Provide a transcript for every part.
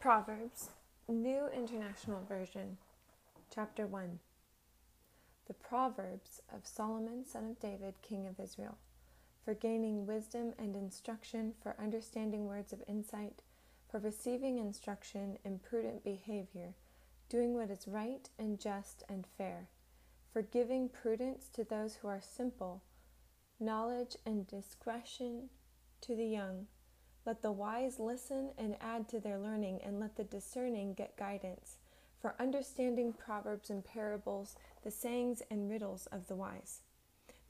Proverbs, New International Version, Chapter 1 The Proverbs of Solomon, son of David, king of Israel, for gaining wisdom and instruction, for understanding words of insight, for receiving instruction in prudent behavior, doing what is right and just and fair, for giving prudence to those who are simple, knowledge and discretion to the young let the wise listen and add to their learning, and let the discerning get guidance. For understanding proverbs and parables, the sayings and riddles of the wise.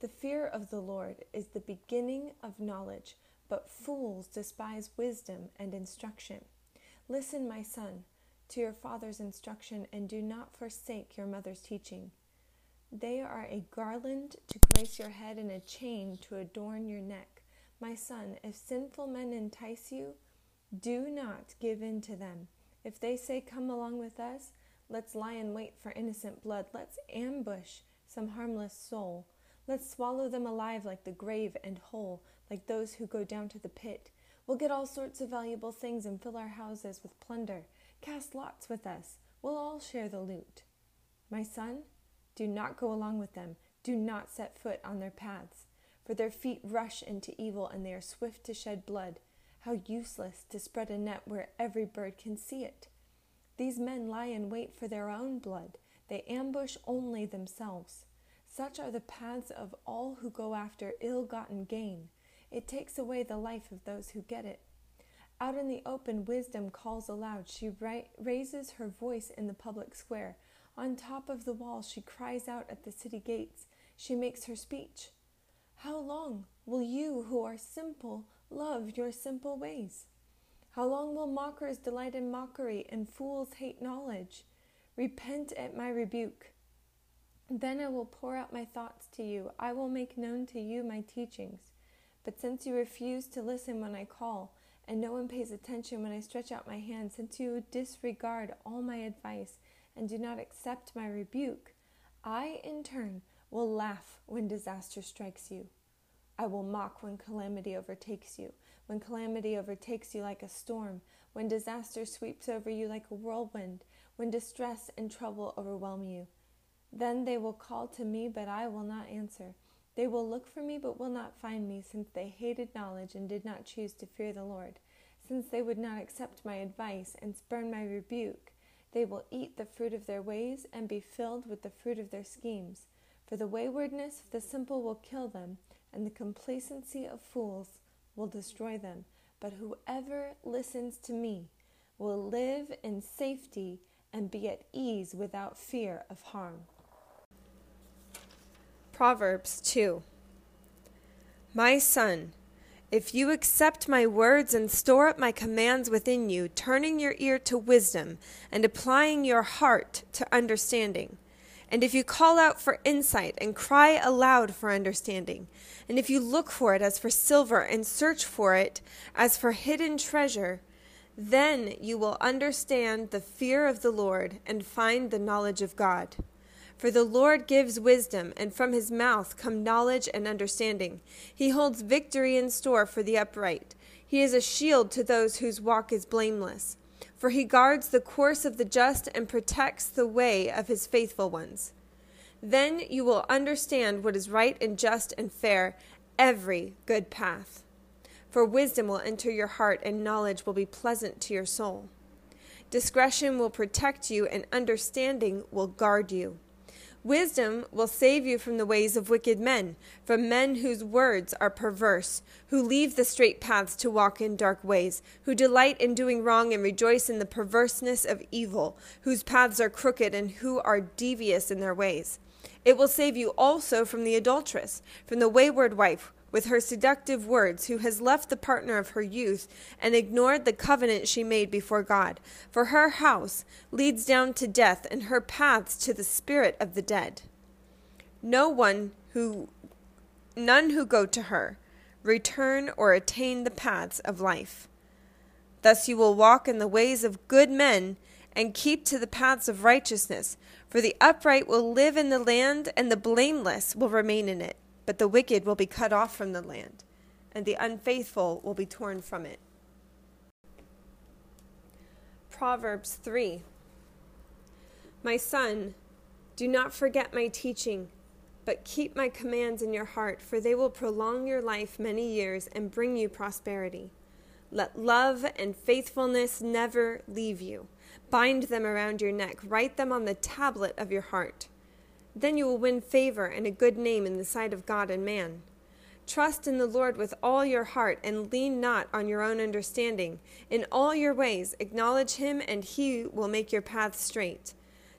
The fear of the Lord is the beginning of knowledge, but fools despise wisdom and instruction. Listen, my son, to your father's instruction, and do not forsake your mother's teaching. They are a garland to grace your head and a chain to adorn your neck. My son, if sinful men entice you, do not give in to them. If they say, Come along with us, let's lie in wait for innocent blood. Let's ambush some harmless soul. Let's swallow them alive like the grave and whole, like those who go down to the pit. We'll get all sorts of valuable things and fill our houses with plunder. Cast lots with us. We'll all share the loot. My son, do not go along with them. Do not set foot on their paths for their feet rush into evil and they are swift to shed blood. How useless to spread a net where every bird can see it. These men lie in wait for their own blood, they ambush only themselves. Such are the paths of all who go after ill gotten gain. It takes away the life of those who get it. Out in the open, wisdom calls aloud. She ra- raises her voice in the public square. On top of the wall, she cries out at the city gates. She makes her speech. How long will you who are simple love your simple ways? How long will mockers delight in mockery and fools hate knowledge? Repent at my rebuke. Then I will pour out my thoughts to you. I will make known to you my teachings. But since you refuse to listen when I call, and no one pays attention when I stretch out my hand, since you disregard all my advice and do not accept my rebuke, I in turn will laugh when disaster strikes you. I will mock when calamity overtakes you, when calamity overtakes you like a storm, when disaster sweeps over you like a whirlwind, when distress and trouble overwhelm you. Then they will call to me, but I will not answer. They will look for me, but will not find me, since they hated knowledge and did not choose to fear the Lord. Since they would not accept my advice and spurn my rebuke, they will eat the fruit of their ways and be filled with the fruit of their schemes. For the waywardness of the simple will kill them, and the complacency of fools will destroy them. But whoever listens to me will live in safety and be at ease without fear of harm. Proverbs 2 My son, if you accept my words and store up my commands within you, turning your ear to wisdom and applying your heart to understanding, and if you call out for insight and cry aloud for understanding, and if you look for it as for silver and search for it as for hidden treasure, then you will understand the fear of the Lord and find the knowledge of God. For the Lord gives wisdom, and from his mouth come knowledge and understanding. He holds victory in store for the upright. He is a shield to those whose walk is blameless for he guards the course of the just and protects the way of his faithful ones. Then you will understand what is right and just and fair, every good path. For wisdom will enter your heart, and knowledge will be pleasant to your soul. Discretion will protect you, and understanding will guard you. Wisdom will save you from the ways of wicked men, from men whose words are perverse, who leave the straight paths to walk in dark ways, who delight in doing wrong and rejoice in the perverseness of evil, whose paths are crooked and who are devious in their ways. It will save you also from the adulteress, from the wayward wife with her seductive words, who has left the partner of her youth and ignored the covenant she made before God. For her house leads down to death, and her paths to the spirit of the dead. No one who, none who go to her, return or attain the paths of life. Thus you will walk in the ways of good men and keep to the paths of righteousness. For the upright will live in the land, and the blameless will remain in it but the wicked will be cut off from the land, and the unfaithful will be torn from it. Proverbs 3 My son, do not forget my teaching, but keep my commands in your heart, for they will prolong your life many years and bring you prosperity. Let love and faithfulness never leave you. Bind them around your neck, write them on the tablet of your heart. Then you will win favor and a good name in the sight of God and man. Trust in the Lord with all your heart and lean not on your own understanding. In all your ways acknowledge him, and he will make your path straight.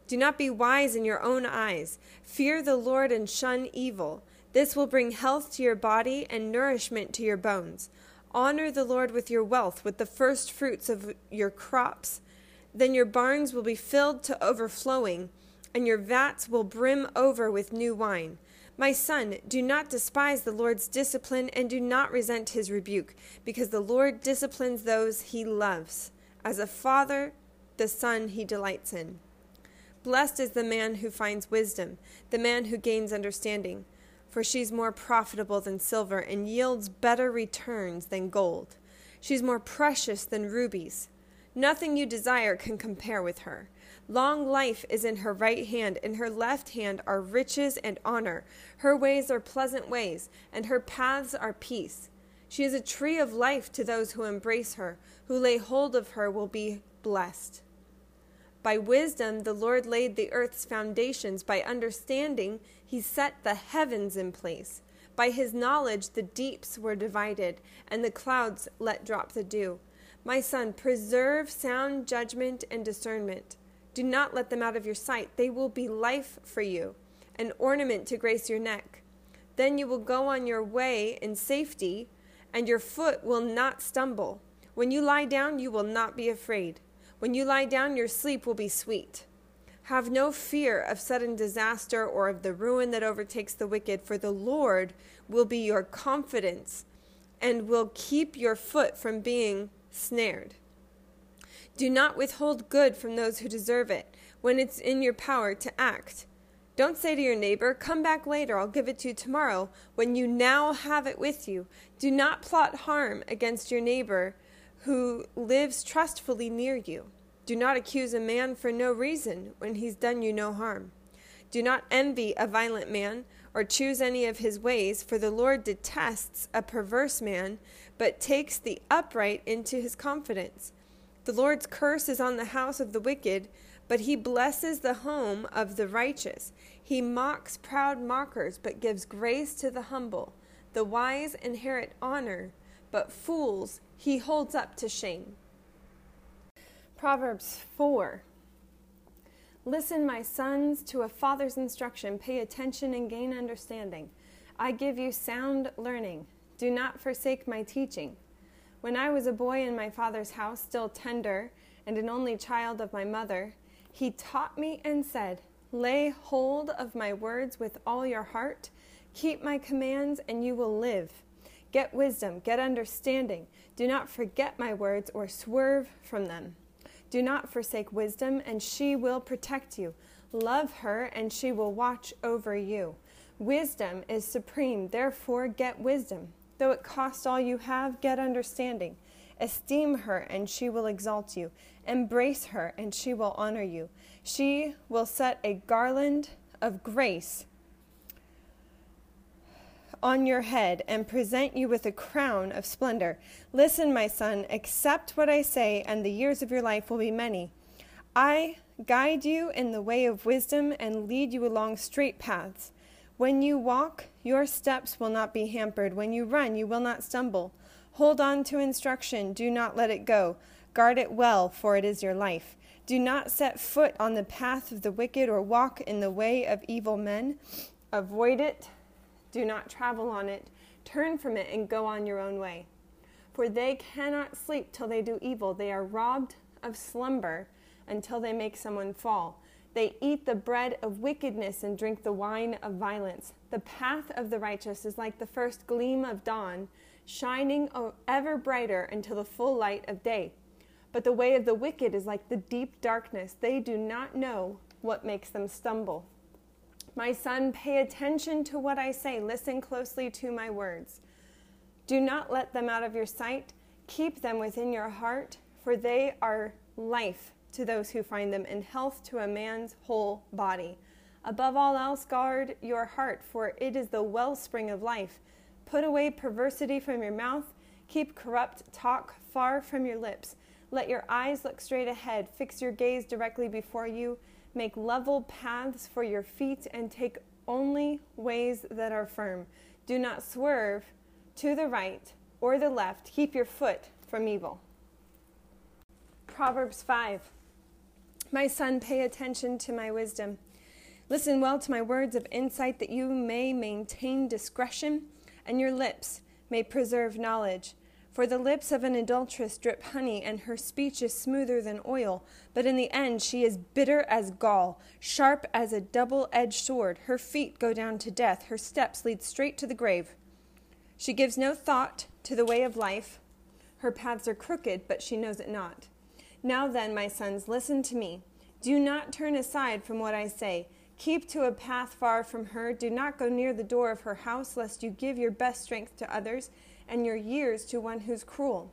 Do not be wise in your own eyes. Fear the Lord and shun evil. This will bring health to your body and nourishment to your bones. Honor the Lord with your wealth, with the first fruits of your crops. Then your barns will be filled to overflowing, and your vats will brim over with new wine. My son, do not despise the Lord's discipline, and do not resent his rebuke, because the Lord disciplines those he loves. As a father, the son he delights in. Blessed is the man who finds wisdom, the man who gains understanding, for she's more profitable than silver and yields better returns than gold. She's more precious than rubies. Nothing you desire can compare with her. Long life is in her right hand, in her left hand are riches and honor. Her ways are pleasant ways, and her paths are peace. She is a tree of life to those who embrace her, who lay hold of her will be blessed. By wisdom the Lord laid the earth's foundations, by understanding he set the heavens in place. By his knowledge the deeps were divided, and the clouds let drop the dew. My son, preserve sound judgment and discernment. Do not let them out of your sight. They will be life for you, an ornament to grace your neck. Then you will go on your way in safety, and your foot will not stumble. When you lie down, you will not be afraid. When you lie down, your sleep will be sweet. Have no fear of sudden disaster or of the ruin that overtakes the wicked, for the Lord will be your confidence and will keep your foot from being snared. Do not withhold good from those who deserve it when it's in your power to act. Don't say to your neighbor, Come back later, I'll give it to you tomorrow, when you now have it with you. Do not plot harm against your neighbor who lives trustfully near you. Do not accuse a man for no reason when he's done you no harm. Do not envy a violent man or choose any of his ways, for the Lord detests a perverse man, but takes the upright into his confidence. The Lord's curse is on the house of the wicked, but he blesses the home of the righteous. He mocks proud mockers, but gives grace to the humble. The wise inherit honor, but fools he holds up to shame. Proverbs 4 Listen, my sons, to a father's instruction. Pay attention and gain understanding. I give you sound learning. Do not forsake my teaching. When I was a boy in my father's house, still tender, and an only child of my mother, he taught me and said, Lay hold of my words with all your heart. Keep my commands, and you will live. Get wisdom, get understanding. Do not forget my words or swerve from them. Do not forsake wisdom, and she will protect you. Love her, and she will watch over you. Wisdom is supreme, therefore get wisdom. Though it cost all you have, get understanding. Esteem her, and she will exalt you. Embrace her, and she will honor you. She will set a garland of grace on your head and present you with a crown of splendor. Listen, my son, accept what I say, and the years of your life will be many. I guide you in the way of wisdom and lead you along straight paths. When you walk, your steps will not be hampered. When you run, you will not stumble. Hold on to instruction, do not let it go. Guard it well, for it is your life. Do not set foot on the path of the wicked or walk in the way of evil men. Avoid it, do not travel on it. Turn from it and go on your own way. For they cannot sleep till they do evil. They are robbed of slumber until they make someone fall. They eat the bread of wickedness and drink the wine of violence. The path of the righteous is like the first gleam of dawn, shining ever brighter until the full light of day. But the way of the wicked is like the deep darkness. They do not know what makes them stumble. My son, pay attention to what I say. Listen closely to my words. Do not let them out of your sight. Keep them within your heart, for they are life to those who find them, and health to a man's whole body. Above all else, guard your heart, for it is the wellspring of life. Put away perversity from your mouth, keep corrupt talk far from your lips. Let your eyes look straight ahead, fix your gaze directly before you, make level paths for your feet, and take only ways that are firm. Do not swerve to the right or the left. Keep your foot from evil. Proverbs 5. My son, pay attention to my wisdom. Listen well to my words of insight that you may maintain discretion and your lips may preserve knowledge. For the lips of an adulteress drip honey, and her speech is smoother than oil. But in the end, she is bitter as gall, sharp as a double edged sword. Her feet go down to death, her steps lead straight to the grave. She gives no thought to the way of life. Her paths are crooked, but she knows it not. Now then, my sons, listen to me. Do not turn aside from what I say. Keep to a path far from her. Do not go near the door of her house, lest you give your best strength to others and your years to one who's cruel.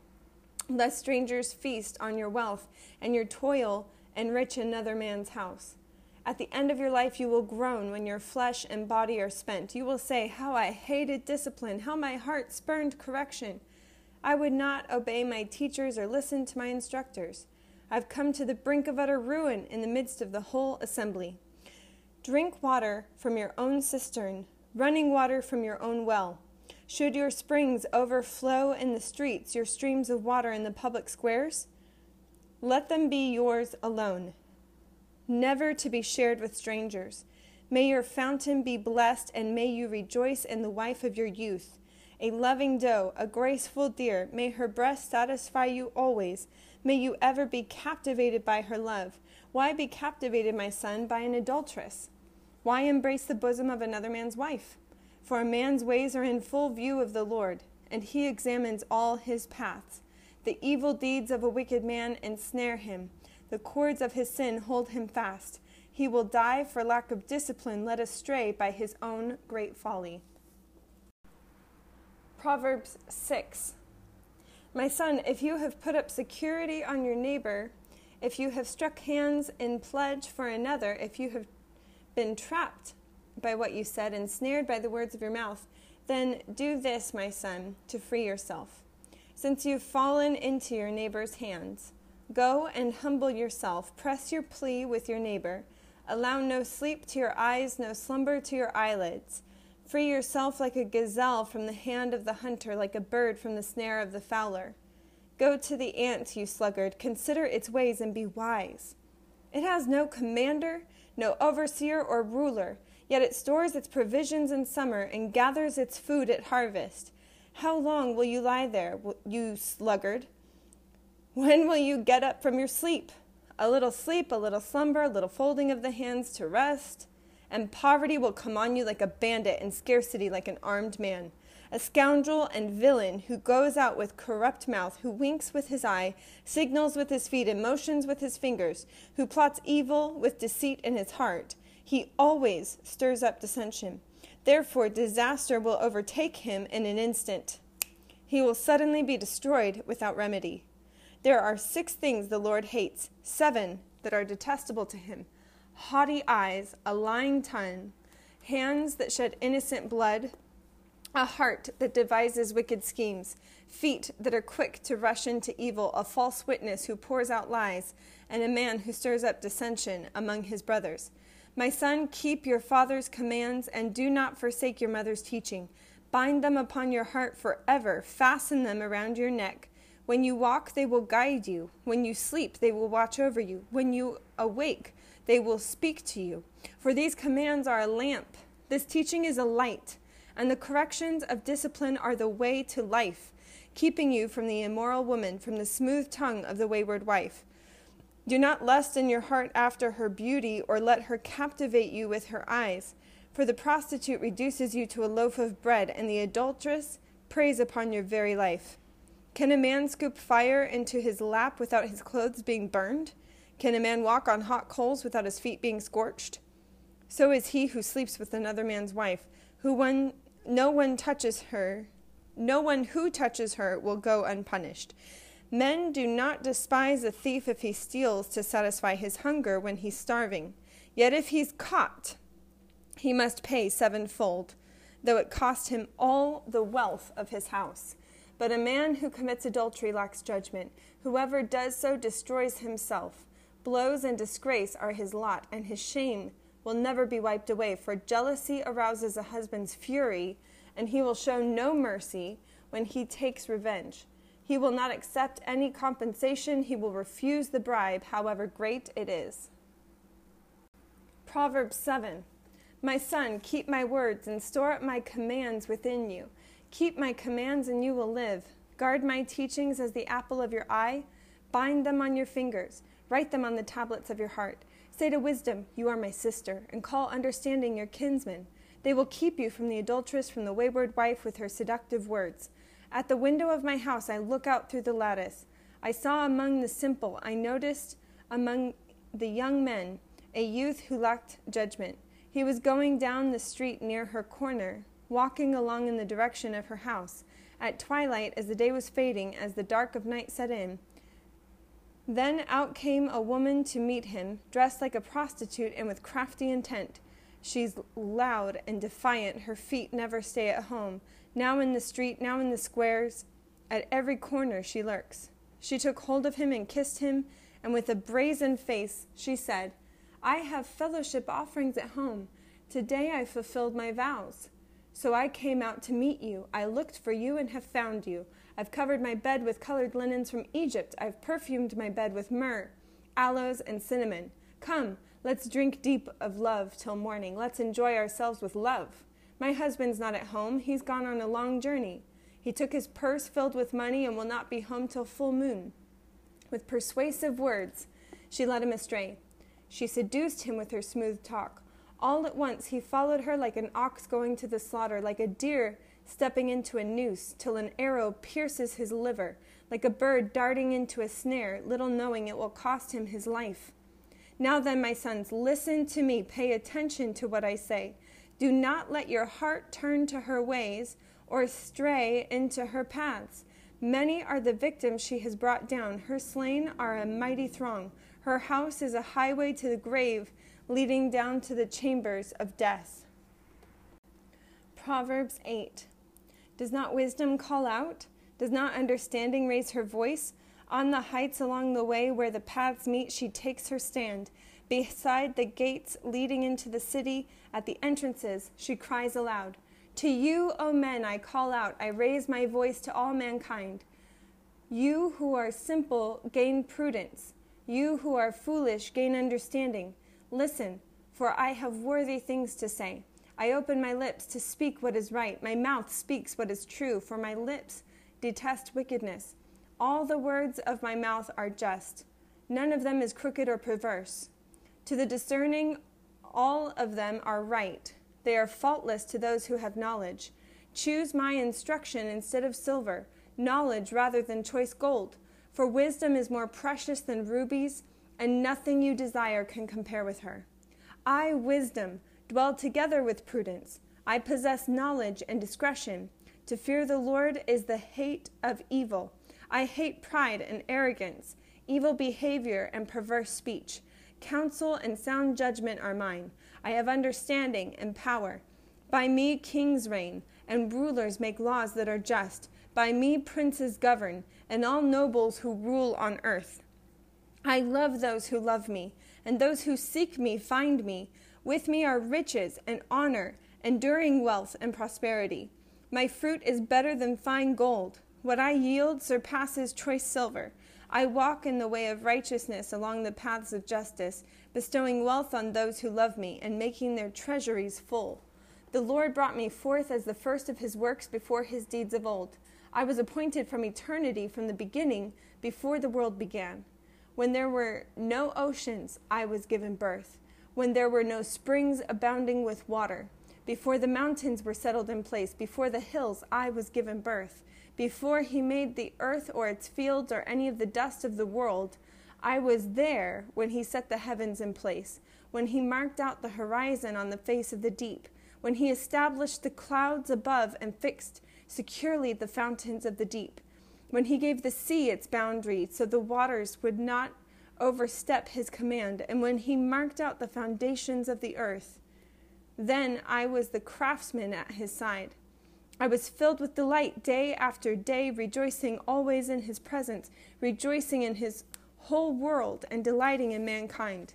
Lest strangers feast on your wealth, and your toil enrich another man's house. At the end of your life, you will groan when your flesh and body are spent. You will say, How I hated discipline, how my heart spurned correction. I would not obey my teachers or listen to my instructors. I've come to the brink of utter ruin in the midst of the whole assembly. Drink water from your own cistern, running water from your own well. Should your springs overflow in the streets, your streams of water in the public squares? Let them be yours alone, never to be shared with strangers. May your fountain be blessed, and may you rejoice in the wife of your youth. A loving doe, a graceful deer, may her breast satisfy you always. May you ever be captivated by her love. Why be captivated, my son, by an adulteress? Why embrace the bosom of another man's wife? For a man's ways are in full view of the Lord, and he examines all his paths. The evil deeds of a wicked man ensnare him, the cords of his sin hold him fast. He will die for lack of discipline, led astray by his own great folly. Proverbs 6 My son, if you have put up security on your neighbor, if you have struck hands in pledge for another, if you have been trapped by what you said and snared by the words of your mouth, then do this, my son, to free yourself. Since you've fallen into your neighbor's hands, go and humble yourself, press your plea with your neighbor. Allow no sleep to your eyes, no slumber to your eyelids. Free yourself like a gazelle from the hand of the hunter, like a bird from the snare of the fowler. Go to the ant, you sluggard, consider its ways and be wise. It has no commander, no overseer or ruler, yet it stores its provisions in summer and gathers its food at harvest. How long will you lie there, you sluggard? When will you get up from your sleep? A little sleep, a little slumber, a little folding of the hands to rest, and poverty will come on you like a bandit and scarcity like an armed man a scoundrel and villain who goes out with corrupt mouth, who winks with his eye, signals with his feet, and motions with his fingers, who plots evil with deceit in his heart. He always stirs up dissension. Therefore, disaster will overtake him in an instant. He will suddenly be destroyed without remedy. There are six things the Lord hates, seven that are detestable to him haughty eyes, a lying tongue, hands that shed innocent blood a heart that devises wicked schemes, feet that are quick to rush into evil, a false witness who pours out lies, and a man who stirs up dissension among his brothers. My son, keep your father's commands and do not forsake your mother's teaching. Bind them upon your heart forever, fasten them around your neck. When you walk, they will guide you. When you sleep, they will watch over you. When you awake, they will speak to you. For these commands are a lamp. This teaching is a light and the corrections of discipline are the way to life, keeping you from the immoral woman, from the smooth tongue of the wayward wife. Do not lust in your heart after her beauty, or let her captivate you with her eyes. For the prostitute reduces you to a loaf of bread, and the adulteress preys upon your very life. Can a man scoop fire into his lap without his clothes being burned? Can a man walk on hot coals without his feet being scorched? So is he who sleeps with another man's wife, who one no one touches her, no one who touches her will go unpunished. Men do not despise a thief if he steals to satisfy his hunger when he's starving. Yet if he's caught, he must pay sevenfold, though it cost him all the wealth of his house. But a man who commits adultery lacks judgment. Whoever does so destroys himself. Blows and disgrace are his lot, and his shame will never be wiped away. For jealousy arouses a husband's fury, and he will show no mercy when he takes revenge. He will not accept any compensation. He will refuse the bribe, however great it is. Proverbs 7 My son, keep my words and store up my commands within you. Keep my commands and you will live. Guard my teachings as the apple of your eye. Bind them on your fingers. Write them on the tablets of your heart. Say to wisdom, You are my sister, and call understanding your kinsman. They will keep you from the adulteress, from the wayward wife with her seductive words. At the window of my house, I look out through the lattice. I saw among the simple, I noticed among the young men, a youth who lacked judgment. He was going down the street near her corner, walking along in the direction of her house. At twilight, as the day was fading, as the dark of night set in, then out came a woman to meet him, dressed like a prostitute and with crafty intent. She's loud and defiant, her feet never stay at home now in the street, now in the squares. At every corner she lurks. She took hold of him and kissed him, and with a brazen face she said, I have fellowship offerings at home. Today I fulfilled my vows. So I came out to meet you. I looked for you and have found you. I've covered my bed with colored linens from Egypt. I've perfumed my bed with myrrh, aloes, and cinnamon. Come, let's drink deep of love till morning. Let's enjoy ourselves with love. My husband's not at home. He's gone on a long journey. He took his purse filled with money and will not be home till full moon. With persuasive words, she led him astray. She seduced him with her smooth talk. All at once he followed her like an ox going to the slaughter, like a deer stepping into a noose, till an arrow pierces his liver, like a bird darting into a snare, little knowing it will cost him his life. Now then, my sons, listen to me, pay attention to what I say. Do not let your heart turn to her ways or stray into her paths. Many are the victims she has brought down. Her slain are a mighty throng. Her house is a highway to the grave, leading down to the chambers of death. Proverbs 8 Does not wisdom call out? Does not understanding raise her voice? On the heights along the way where the paths meet, she takes her stand. Beside the gates leading into the city, at the entrances, she cries aloud To you, O men, I call out, I raise my voice to all mankind. You who are simple, gain prudence. You who are foolish, gain understanding. Listen, for I have worthy things to say. I open my lips to speak what is right. My mouth speaks what is true, for my lips detest wickedness. All the words of my mouth are just. None of them is crooked or perverse. To the discerning, all of them are right. They are faultless to those who have knowledge. Choose my instruction instead of silver, knowledge rather than choice gold. For wisdom is more precious than rubies, and nothing you desire can compare with her. I, wisdom, dwell together with prudence. I possess knowledge and discretion. To fear the Lord is the hate of evil. I hate pride and arrogance, evil behavior and perverse speech. Counsel and sound judgment are mine. I have understanding and power. By me kings reign, and rulers make laws that are just. By me princes govern, and all nobles who rule on earth. I love those who love me, and those who seek me find me. With me are riches and honor, enduring wealth and prosperity. My fruit is better than fine gold. What I yield surpasses choice silver. I walk in the way of righteousness along the paths of justice, bestowing wealth on those who love me and making their treasuries full. The Lord brought me forth as the first of his works before his deeds of old. I was appointed from eternity, from the beginning, before the world began. When there were no oceans, I was given birth. When there were no springs abounding with water. Before the mountains were settled in place, before the hills, I was given birth. Before he made the earth or its fields or any of the dust of the world, I was there when he set the heavens in place, when he marked out the horizon on the face of the deep, when he established the clouds above and fixed securely the fountains of the deep. when he gave the sea its boundary so the waters would not overstep his command, and when he marked out the foundations of the earth. Then I was the craftsman at his side. I was filled with delight day after day, rejoicing always in his presence, rejoicing in his whole world, and delighting in mankind.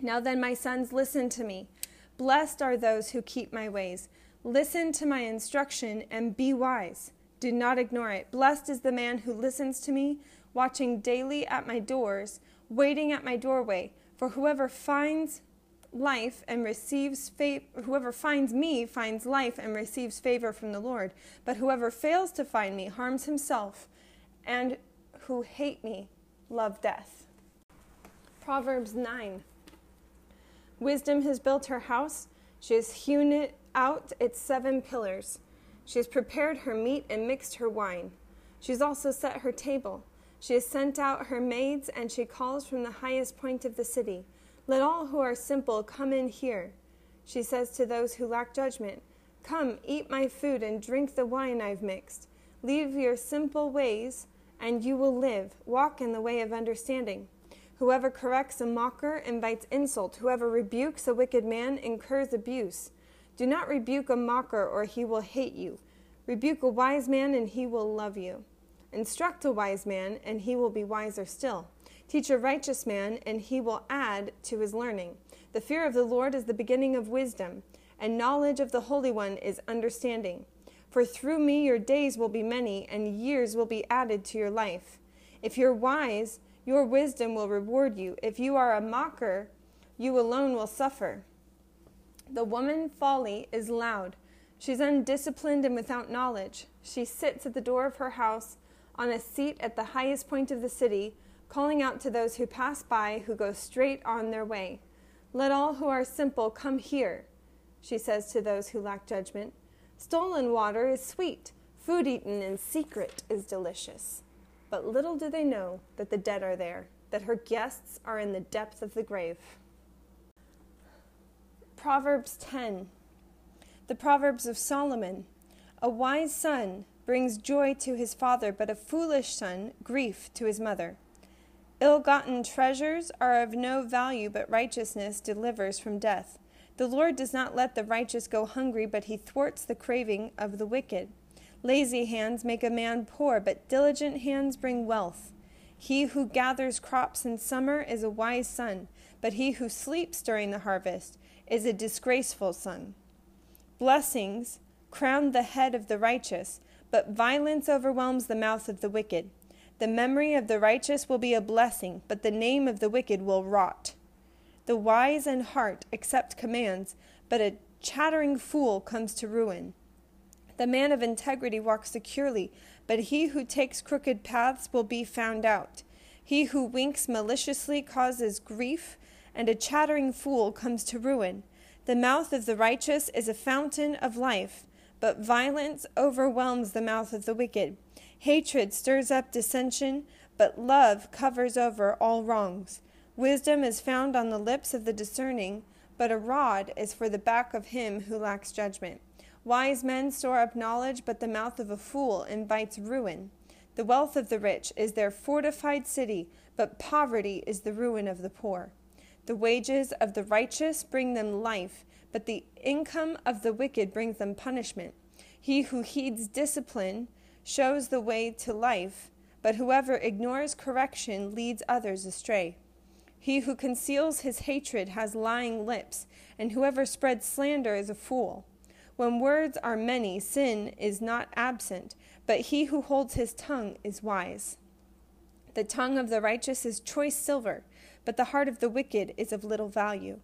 Now then, my sons, listen to me. Blessed are those who keep my ways. Listen to my instruction and be wise. Do not ignore it. Blessed is the man who listens to me, watching daily at my doors, waiting at my doorway. For whoever finds life and receives favor, whoever finds me finds life and receives favor from the Lord. But whoever fails to find me harms himself, and who hate me love death. Proverbs 9. Wisdom has built her house, she has hewn it out its seven pillars. She has prepared her meat and mixed her wine. She has also set her table. She has sent out her maids, and she calls from the highest point of the city. Let all who are simple come in here. She says to those who lack judgment, Come, eat my food and drink the wine I've mixed. Leave your simple ways, and you will live. Walk in the way of understanding. Whoever corrects a mocker invites insult. Whoever rebukes a wicked man incurs abuse. Do not rebuke a mocker, or he will hate you. Rebuke a wise man, and he will love you. Instruct a wise man, and he will be wiser still. Teach a righteous man, and he will add to his learning. The fear of the Lord is the beginning of wisdom, and knowledge of the Holy One is understanding. For through me your days will be many, and years will be added to your life. If you're wise, your wisdom will reward you. If you are a mocker, you alone will suffer. The woman folly is loud. She's undisciplined and without knowledge. She sits at the door of her house on a seat at the highest point of the city calling out to those who pass by who go straight on their way. Let all who are simple come here, she says to those who lack judgment. Stolen water is sweet, food eaten in secret is delicious. But little do they know that the dead are there, that her guests are in the depth of the grave. Proverbs 10 The Proverbs of Solomon. A wise son brings joy to his father, but a foolish son grief to his mother. Ill gotten treasures are of no value, but righteousness delivers from death. The Lord does not let the righteous go hungry, but he thwarts the craving of the wicked. Lazy hands make a man poor, but diligent hands bring wealth. He who gathers crops in summer is a wise son, but he who sleeps during the harvest is a disgraceful son. Blessings crown the head of the righteous, but violence overwhelms the mouth of the wicked. The memory of the righteous will be a blessing, but the name of the wicked will rot. The wise in heart accept commands, but a chattering fool comes to ruin. The man of integrity walks securely, but he who takes crooked paths will be found out. He who winks maliciously causes grief, and a chattering fool comes to ruin. The mouth of the righteous is a fountain of life, but violence overwhelms the mouth of the wicked. Hatred stirs up dissension, but love covers over all wrongs. Wisdom is found on the lips of the discerning, but a rod is for the back of him who lacks judgment. Wise men store up knowledge, but the mouth of a fool invites ruin. The wealth of the rich is their fortified city, but poverty is the ruin of the poor. The wages of the righteous bring them life, but the income of the wicked brings them punishment. He who heeds discipline shows the way to life, but whoever ignores correction leads others astray. He who conceals his hatred has lying lips, and whoever spreads slander is a fool. When words are many, sin is not absent, but he who holds his tongue is wise. The tongue of the righteous is choice silver, but the heart of the wicked is of little value.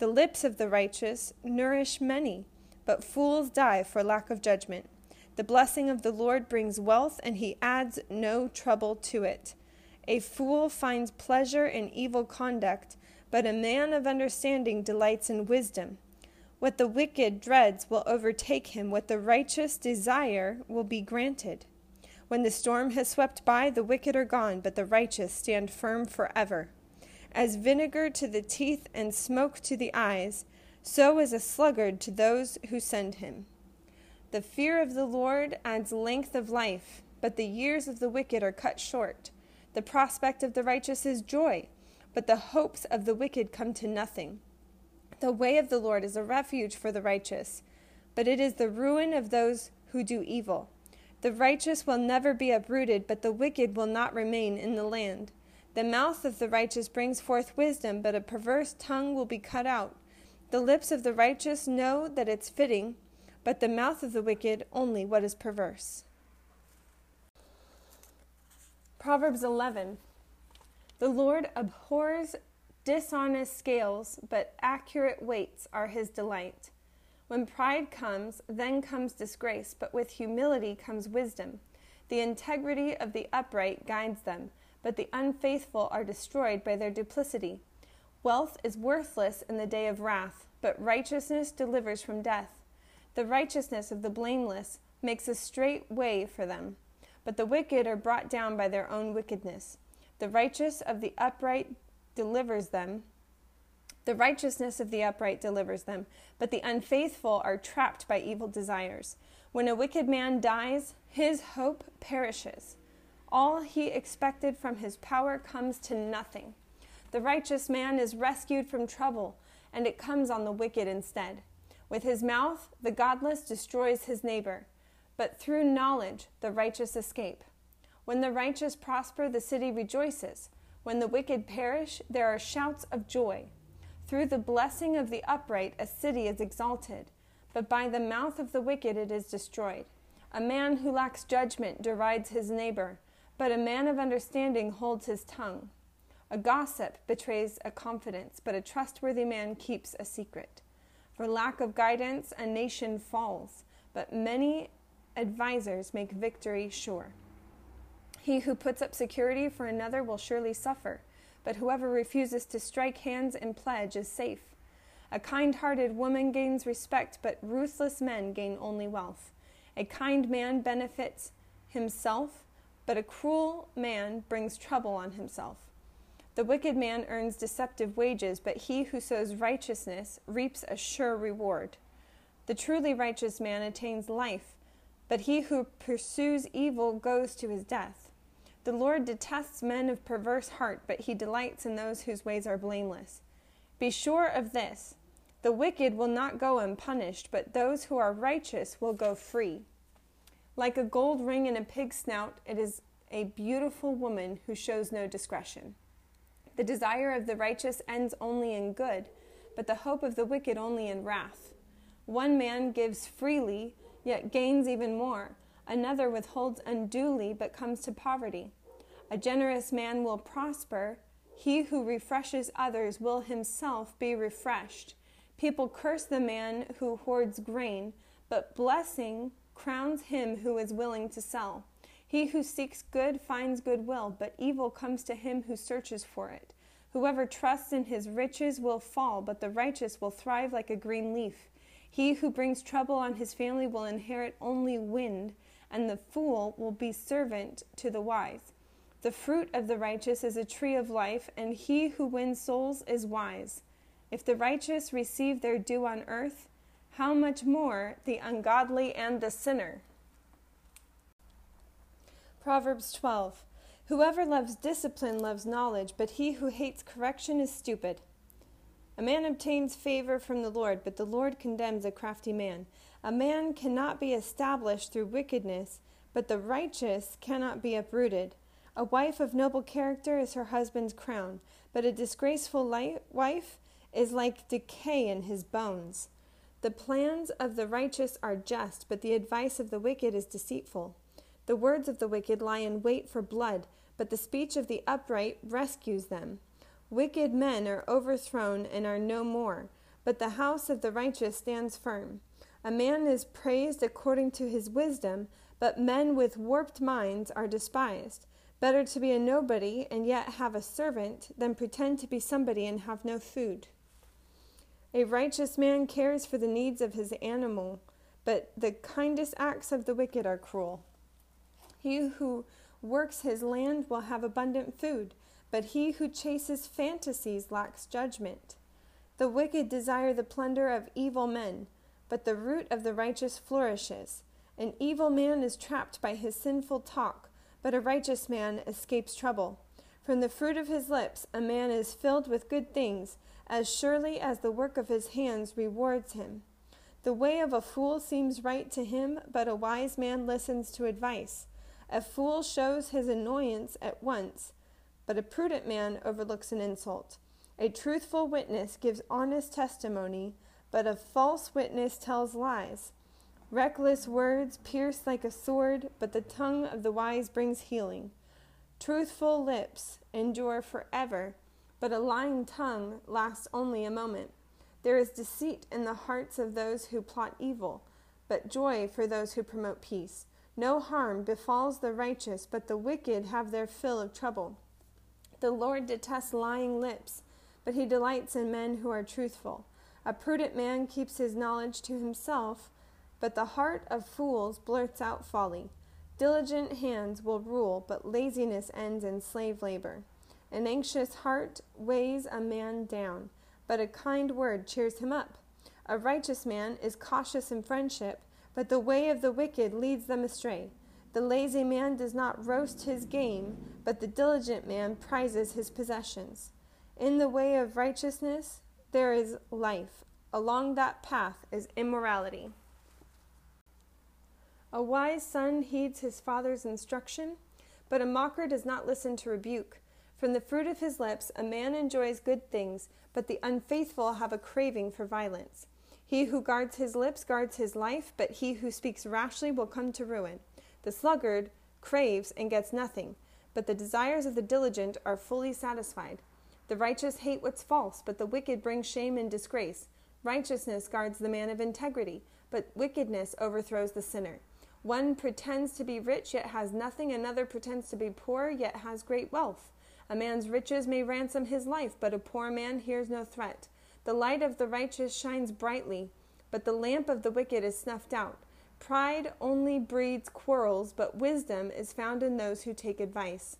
The lips of the righteous nourish many, but fools die for lack of judgment. The blessing of the Lord brings wealth, and he adds no trouble to it. A fool finds pleasure in evil conduct, but a man of understanding delights in wisdom. What the wicked dreads will overtake him, what the righteous desire will be granted. When the storm has swept by, the wicked are gone, but the righteous stand firm forever. As vinegar to the teeth and smoke to the eyes, so is a sluggard to those who send him. The fear of the Lord adds length of life, but the years of the wicked are cut short. The prospect of the righteous is joy, but the hopes of the wicked come to nothing. The way of the Lord is a refuge for the righteous, but it is the ruin of those who do evil. The righteous will never be uprooted, but the wicked will not remain in the land. The mouth of the righteous brings forth wisdom, but a perverse tongue will be cut out. The lips of the righteous know that it's fitting, but the mouth of the wicked only what is perverse. Proverbs 11 The Lord abhors dishonest scales, but accurate weights are his delight. When pride comes, then comes disgrace, but with humility comes wisdom. The integrity of the upright guides them, but the unfaithful are destroyed by their duplicity. Wealth is worthless in the day of wrath, but righteousness delivers from death. The righteousness of the blameless makes a straight way for them, but the wicked are brought down by their own wickedness. The righteous of the upright delivers them, the righteousness of the upright delivers them, but the unfaithful are trapped by evil desires. When a wicked man dies, his hope perishes. All he expected from his power comes to nothing. The righteous man is rescued from trouble, and it comes on the wicked instead. With his mouth, the godless destroys his neighbor, but through knowledge, the righteous escape. When the righteous prosper, the city rejoices. When the wicked perish, there are shouts of joy. Through the blessing of the upright, a city is exalted, but by the mouth of the wicked it is destroyed. A man who lacks judgment derides his neighbor, but a man of understanding holds his tongue. A gossip betrays a confidence, but a trustworthy man keeps a secret. For lack of guidance, a nation falls, but many advisers make victory sure. He who puts up security for another will surely suffer but whoever refuses to strike hands in pledge is safe. A kind hearted woman gains respect, but ruthless men gain only wealth. A kind man benefits himself, but a cruel man brings trouble on himself. The wicked man earns deceptive wages, but he who sows righteousness reaps a sure reward. The truly righteous man attains life, but he who pursues evil goes to his death. The Lord detests men of perverse heart, but he delights in those whose ways are blameless. Be sure of this the wicked will not go unpunished, but those who are righteous will go free. Like a gold ring in a pig's snout, it is a beautiful woman who shows no discretion. The desire of the righteous ends only in good, but the hope of the wicked only in wrath. One man gives freely, yet gains even more. Another withholds unduly, but comes to poverty. A generous man will prosper. He who refreshes others will himself be refreshed. People curse the man who hoards grain, but blessing crowns him who is willing to sell. He who seeks good finds goodwill, but evil comes to him who searches for it. Whoever trusts in his riches will fall, but the righteous will thrive like a green leaf. He who brings trouble on his family will inherit only wind and the fool will be servant to the wise. The fruit of the righteous is a tree of life, and he who wins souls is wise. If the righteous receive their due on earth, how much more the ungodly and the sinner? Proverbs 12 Whoever loves discipline loves knowledge, but he who hates correction is stupid. A man obtains favor from the Lord, but the Lord condemns a crafty man. A man cannot be established through wickedness, but the righteous cannot be uprooted. A wife of noble character is her husband's crown, but a disgraceful wife is like decay in his bones. The plans of the righteous are just, but the advice of the wicked is deceitful. The words of the wicked lie in wait for blood, but the speech of the upright rescues them. Wicked men are overthrown and are no more, but the house of the righteous stands firm. A man is praised according to his wisdom, but men with warped minds are despised. Better to be a nobody and yet have a servant than pretend to be somebody and have no food. A righteous man cares for the needs of his animal, but the kindest acts of the wicked are cruel. He who works his land will have abundant food, but he who chases fantasies lacks judgment. The wicked desire the plunder of evil men but the root of the righteous flourishes. An evil man is trapped by his sinful talk, but a righteous man escapes trouble. From the fruit of his lips a man is filled with good things, as surely as the work of his hands rewards him. The way of a fool seems right to him, but a wise man listens to advice. A fool shows his annoyance at once, but a prudent man overlooks an insult. A truthful witness gives honest testimony, but a false witness tells lies. Reckless words pierce like a sword, but the tongue of the wise brings healing. Truthful lips endure forever, but a lying tongue lasts only a moment. There is deceit in the hearts of those who plot evil, but joy for those who promote peace. No harm befalls the righteous, but the wicked have their fill of trouble. The Lord detests lying lips, but he delights in men who are truthful. A prudent man keeps his knowledge to himself but the heart of fools blurts out folly. Diligent hands will rule, but laziness ends in slave labor. An anxious heart weighs a man down, but a kind word cheers him up. A righteous man is cautious in friendship, but the way of the wicked leads them astray. The lazy man does not roast his game, but the diligent man prizes his possessions. In the way of righteousness there is life, along that path is immorality. A wise son heeds his father's instruction, but a mocker does not listen to rebuke. From the fruit of his lips a man enjoys good things, but the unfaithful have a craving for violence. He who guards his lips guards his life, but he who speaks rashly will come to ruin. The sluggard craves and gets nothing, but the desires of the diligent are fully satisfied. The righteous hate what's false, but the wicked bring shame and disgrace. Righteousness guards the man of integrity, but wickedness overthrows the sinner. One pretends to be rich yet has nothing, another pretends to be poor yet has great wealth. A man's riches may ransom his life, but a poor man hears no threat. The light of the righteous shines brightly, but the lamp of the wicked is snuffed out. Pride only breeds quarrels, but wisdom is found in those who take advice.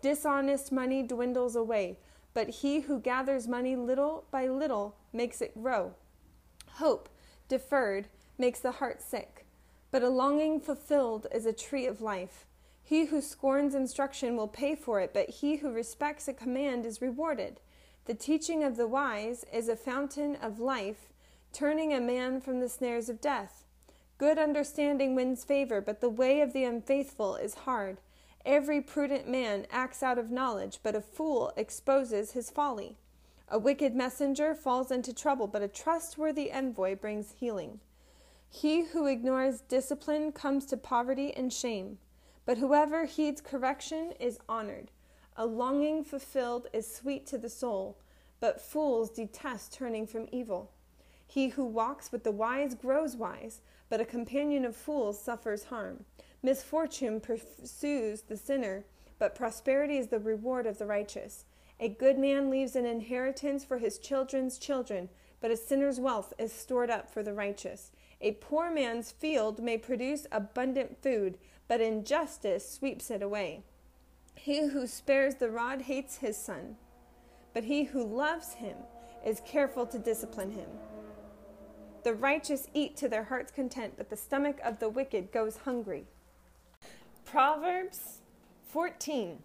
Dishonest money dwindles away, but he who gathers money little by little makes it grow. Hope, deferred, makes the heart sick. But a longing fulfilled is a tree of life. He who scorns instruction will pay for it, but he who respects a command is rewarded. The teaching of the wise is a fountain of life, turning a man from the snares of death. Good understanding wins favor, but the way of the unfaithful is hard. Every prudent man acts out of knowledge, but a fool exposes his folly. A wicked messenger falls into trouble, but a trustworthy envoy brings healing. He who ignores discipline comes to poverty and shame, but whoever heeds correction is honored. A longing fulfilled is sweet to the soul, but fools detest turning from evil. He who walks with the wise grows wise, but a companion of fools suffers harm. Misfortune pursues the sinner, but prosperity is the reward of the righteous. A good man leaves an inheritance for his children's children, but a sinner's wealth is stored up for the righteous. A poor man's field may produce abundant food, but injustice sweeps it away. He who spares the rod hates his son, but he who loves him is careful to discipline him. The righteous eat to their heart's content, but the stomach of the wicked goes hungry. Proverbs 14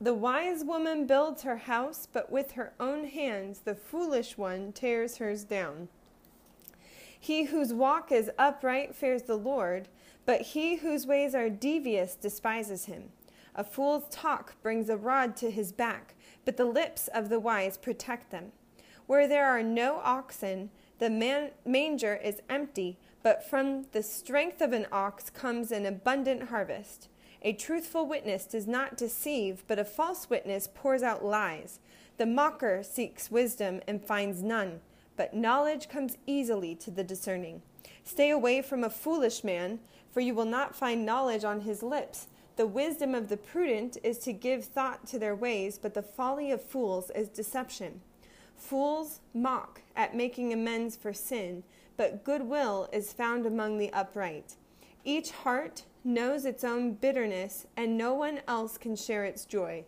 The wise woman builds her house, but with her own hands the foolish one tears hers down. He whose walk is upright fears the Lord, but he whose ways are devious despises him. A fool's talk brings a rod to his back, but the lips of the wise protect them. Where there are no oxen, the man- manger is empty, but from the strength of an ox comes an abundant harvest. A truthful witness does not deceive, but a false witness pours out lies. The mocker seeks wisdom and finds none but knowledge comes easily to the discerning. Stay away from a foolish man, for you will not find knowledge on his lips. The wisdom of the prudent is to give thought to their ways, but the folly of fools is deception. Fools mock at making amends for sin, but goodwill is found among the upright. Each heart knows its own bitterness, and no one else can share its joy.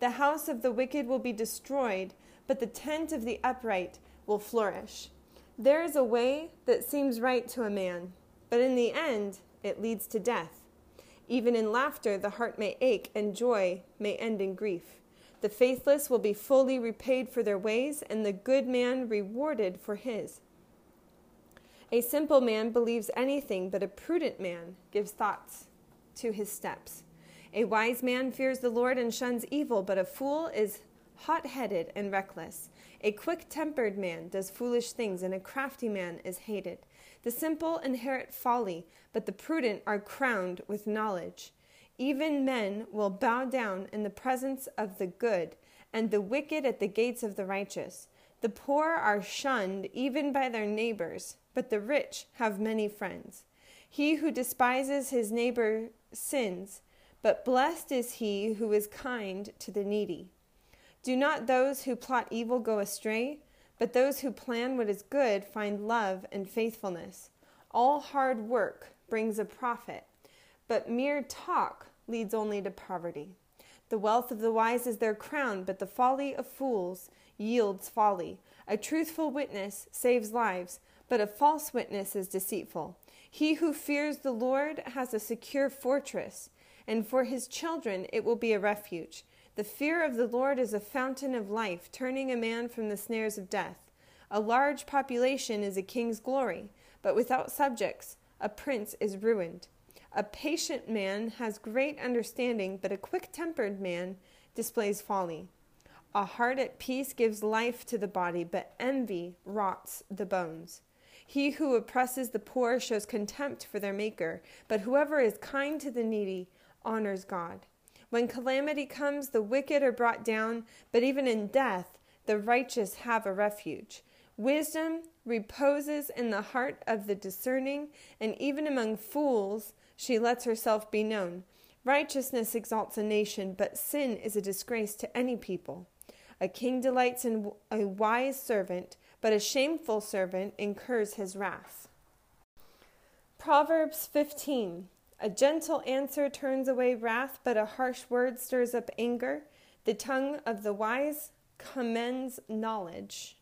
The house of the wicked will be destroyed, but the tent of the upright will flourish. There is a way that seems right to a man, but in the end it leads to death. Even in laughter, the heart may ache, and joy may end in grief. The faithless will be fully repaid for their ways, and the good man rewarded for his. A simple man believes anything, but a prudent man gives thoughts to his steps. A wise man fears the Lord and shuns evil, but a fool is hot headed and reckless. A quick tempered man does foolish things, and a crafty man is hated. The simple inherit folly, but the prudent are crowned with knowledge. Even men will bow down in the presence of the good, and the wicked at the gates of the righteous. The poor are shunned even by their neighbors, but the rich have many friends. He who despises his neighbor sins, but blessed is he who is kind to the needy. Do not those who plot evil go astray, but those who plan what is good find love and faithfulness. All hard work brings a profit, but mere talk leads only to poverty. The wealth of the wise is their crown, but the folly of fools yields folly. A truthful witness saves lives, but a false witness is deceitful. He who fears the Lord has a secure fortress, and for his children it will be a refuge. The fear of the Lord is a fountain of life, turning a man from the snares of death. A large population is a king's glory, but without subjects, a prince is ruined. A patient man has great understanding, but a quick tempered man displays folly. A heart at peace gives life to the body, but envy rots the bones. He who oppresses the poor shows contempt for their Maker, but whoever is kind to the needy honors God. When calamity comes, the wicked are brought down, but even in death, the righteous have a refuge. Wisdom reposes in the heart of the discerning, and even among fools, she lets herself be known. Righteousness exalts a nation, but sin is a disgrace to any people. A king delights in a wise servant, but a shameful servant incurs his wrath. Proverbs 15 A gentle answer turns away wrath, but a harsh word stirs up anger. The tongue of the wise commends knowledge.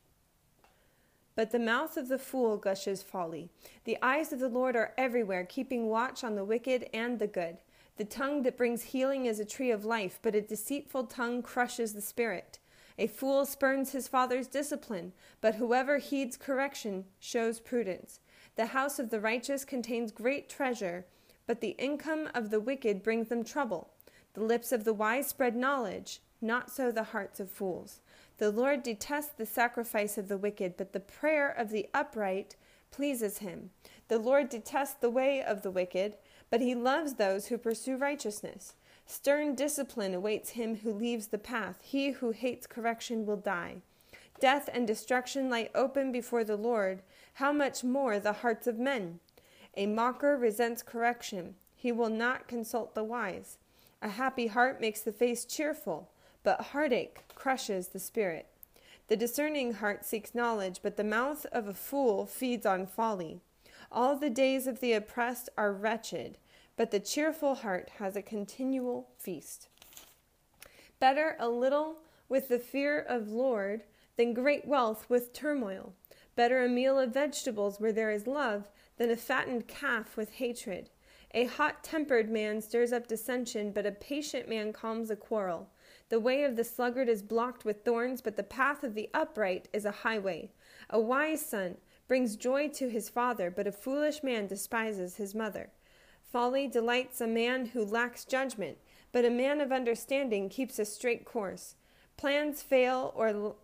But the mouth of the fool gushes folly. The eyes of the Lord are everywhere, keeping watch on the wicked and the good. The tongue that brings healing is a tree of life, but a deceitful tongue crushes the spirit. A fool spurns his father's discipline, but whoever heeds correction shows prudence. The house of the righteous contains great treasure, but the income of the wicked brings them trouble. The lips of the wise spread knowledge, not so the hearts of fools. The Lord detests the sacrifice of the wicked, but the prayer of the upright pleases him. The Lord detests the way of the wicked, but he loves those who pursue righteousness. Stern discipline awaits him who leaves the path. He who hates correction will die. Death and destruction lie open before the Lord. How much more the hearts of men? A mocker resents correction. He will not consult the wise. A happy heart makes the face cheerful but heartache crushes the spirit. The discerning heart seeks knowledge, but the mouth of a fool feeds on folly. All the days of the oppressed are wretched, but the cheerful heart has a continual feast. Better a little with the fear of Lord than great wealth with turmoil. Better a meal of vegetables where there is love than a fattened calf with hatred. A hot tempered man stirs up dissension, but a patient man calms a quarrel. The way of the sluggard is blocked with thorns, but the path of the upright is a highway. A wise son brings joy to his father, but a foolish man despises his mother. Folly delights a man who lacks judgment, but a man of understanding keeps a straight course. Plans fail or l-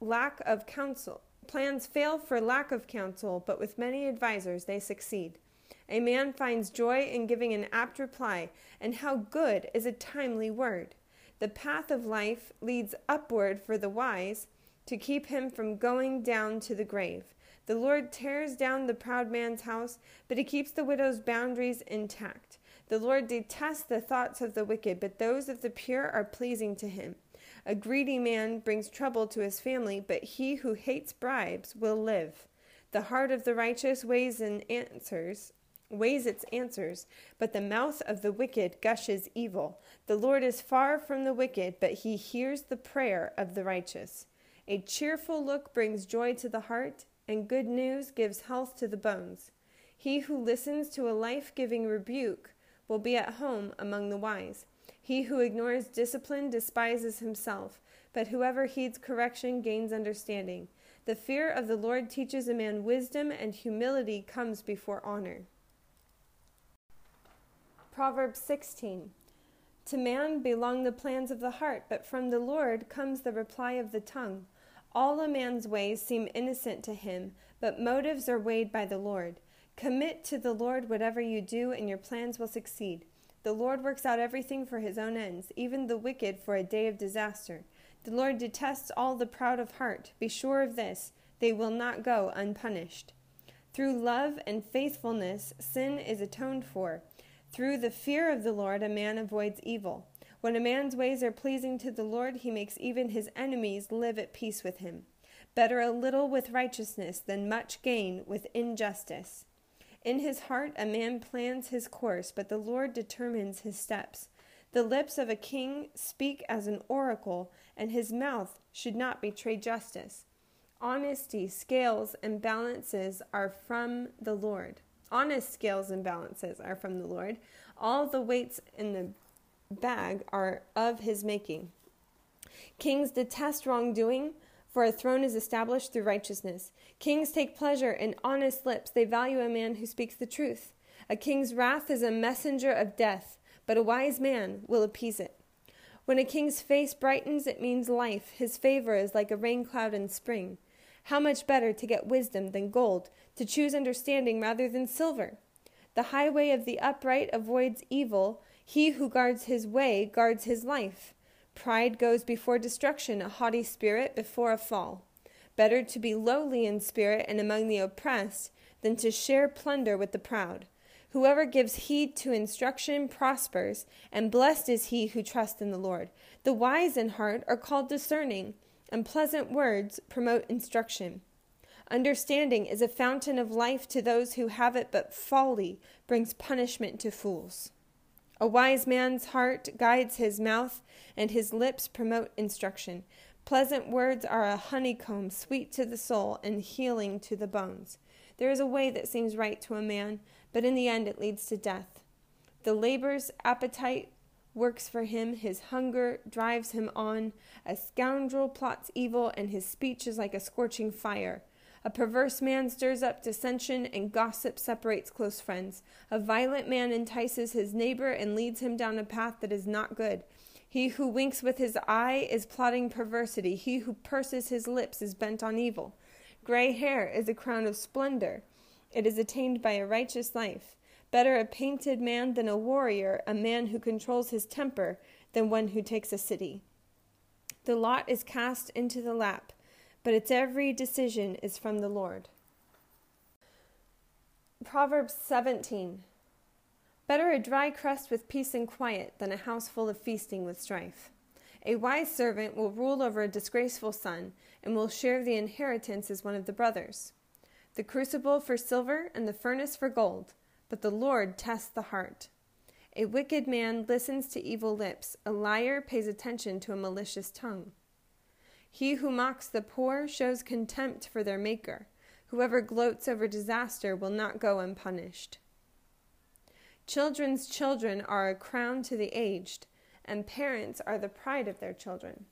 lack of counsel. Plans fail for lack of counsel, but with many advisers they succeed. A man finds joy in giving an apt reply, and how good is a timely word. The path of life leads upward for the wise to keep him from going down to the grave. The Lord tears down the proud man's house, but he keeps the widow's boundaries intact. The Lord detests the thoughts of the wicked, but those of the pure are pleasing to him. A greedy man brings trouble to his family, but he who hates bribes will live. The heart of the righteous weighs and answers weighs its answers, but the mouth of the wicked gushes evil. The Lord is far from the wicked, but he hears the prayer of the righteous. A cheerful look brings joy to the heart, and good news gives health to the bones. He who listens to a life giving rebuke will be at home among the wise. He who ignores discipline despises himself, but whoever heeds correction gains understanding. The fear of the Lord teaches a man wisdom, and humility comes before honor. Proverbs 16 To man belong the plans of the heart, but from the Lord comes the reply of the tongue. All a man's ways seem innocent to him, but motives are weighed by the Lord. Commit to the Lord whatever you do, and your plans will succeed. The Lord works out everything for his own ends, even the wicked for a day of disaster. The Lord detests all the proud of heart. Be sure of this, they will not go unpunished. Through love and faithfulness, sin is atoned for. Through the fear of the Lord, a man avoids evil. When a man's ways are pleasing to the Lord, he makes even his enemies live at peace with him. Better a little with righteousness than much gain with injustice. In his heart a man plans his course, but the Lord determines his steps. The lips of a king speak as an oracle, and his mouth should not betray justice. Honesty, scales, and balances are from the Lord. Honest scales and balances are from the Lord. All the weights in the bag are of his making. Kings detest wrongdoing for a throne is established through righteousness. Kings take pleasure in honest lips. They value a man who speaks the truth. A king's wrath is a messenger of death, but a wise man will appease it. When a king's face brightens, it means life. His favor is like a rain cloud in spring. How much better to get wisdom than gold, to choose understanding rather than silver. The highway of the upright avoids evil. He who guards his way guards his life. Pride goes before destruction, a haughty spirit before a fall. Better to be lowly in spirit and among the oppressed than to share plunder with the proud. Whoever gives heed to instruction prospers, and blessed is he who trusts in the Lord. The wise in heart are called discerning, and pleasant words promote instruction. Understanding is a fountain of life to those who have it, but folly brings punishment to fools. A wise man's heart guides his mouth, and his lips promote instruction. Pleasant words are a honeycomb, sweet to the soul and healing to the bones. There is a way that seems right to a man, but in the end it leads to death. The labor's appetite works for him, his hunger drives him on. A scoundrel plots evil, and his speech is like a scorching fire. A perverse man stirs up dissension, and gossip separates close friends. A violent man entices his neighbor and leads him down a path that is not good. He who winks with his eye is plotting perversity. He who purses his lips is bent on evil. Gray hair is a crown of splendor. It is attained by a righteous life. Better a painted man than a warrior, a man who controls his temper than one who takes a city. The lot is cast into the lap but its every decision is from the Lord. Proverbs 17 Better a dry crust with peace and quiet than a house full of feasting with strife. A wise servant will rule over a disgraceful son and will share the inheritance as one of the brothers. The crucible for silver and the furnace for gold, but the Lord tests the heart. A wicked man listens to evil lips, a liar pays attention to a malicious tongue. He who mocks the poor shows contempt for their Maker. Whoever gloats over disaster will not go unpunished. Children's children are a crown to the aged, and parents are the pride of their children.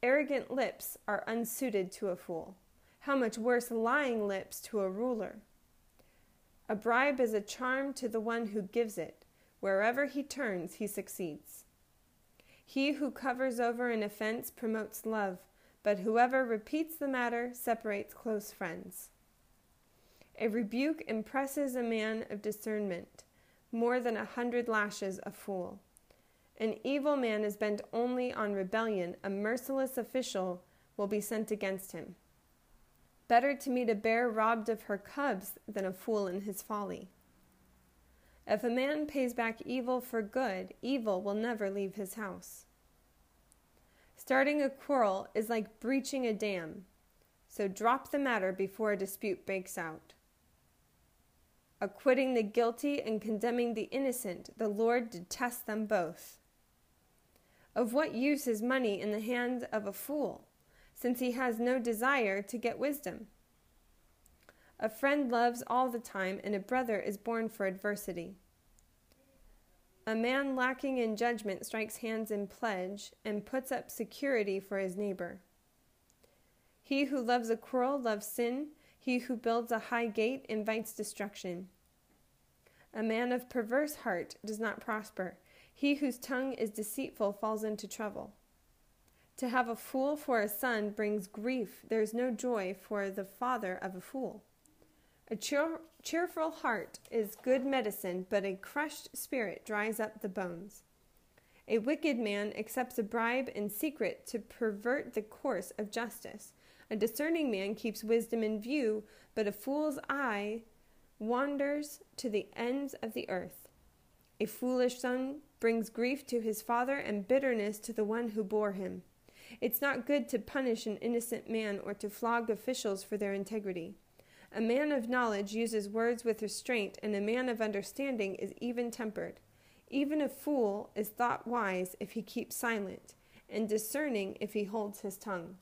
Arrogant lips are unsuited to a fool. How much worse lying lips to a ruler? A bribe is a charm to the one who gives it. Wherever he turns, he succeeds. He who covers over an offense promotes love, but whoever repeats the matter separates close friends. A rebuke impresses a man of discernment, more than a hundred lashes a fool. An evil man is bent only on rebellion, a merciless official will be sent against him. Better to meet a bear robbed of her cubs than a fool in his folly. If a man pays back evil for good, evil will never leave his house. Starting a quarrel is like breaching a dam, so drop the matter before a dispute breaks out. Acquitting the guilty and condemning the innocent, the Lord detests them both. Of what use is money in the hand of a fool, since he has no desire to get wisdom? A friend loves all the time, and a brother is born for adversity. A man lacking in judgment strikes hands in pledge and puts up security for his neighbor. He who loves a quarrel loves sin. He who builds a high gate invites destruction. A man of perverse heart does not prosper. He whose tongue is deceitful falls into trouble. To have a fool for a son brings grief. There is no joy for the father of a fool. A cheer- cheerful heart is good medicine, but a crushed spirit dries up the bones. A wicked man accepts a bribe in secret to pervert the course of justice. A discerning man keeps wisdom in view, but a fool's eye wanders to the ends of the earth. A foolish son brings grief to his father and bitterness to the one who bore him. It's not good to punish an innocent man or to flog officials for their integrity. A man of knowledge uses words with restraint, and a man of understanding is even tempered. Even a fool is thought wise if he keeps silent, and discerning if he holds his tongue.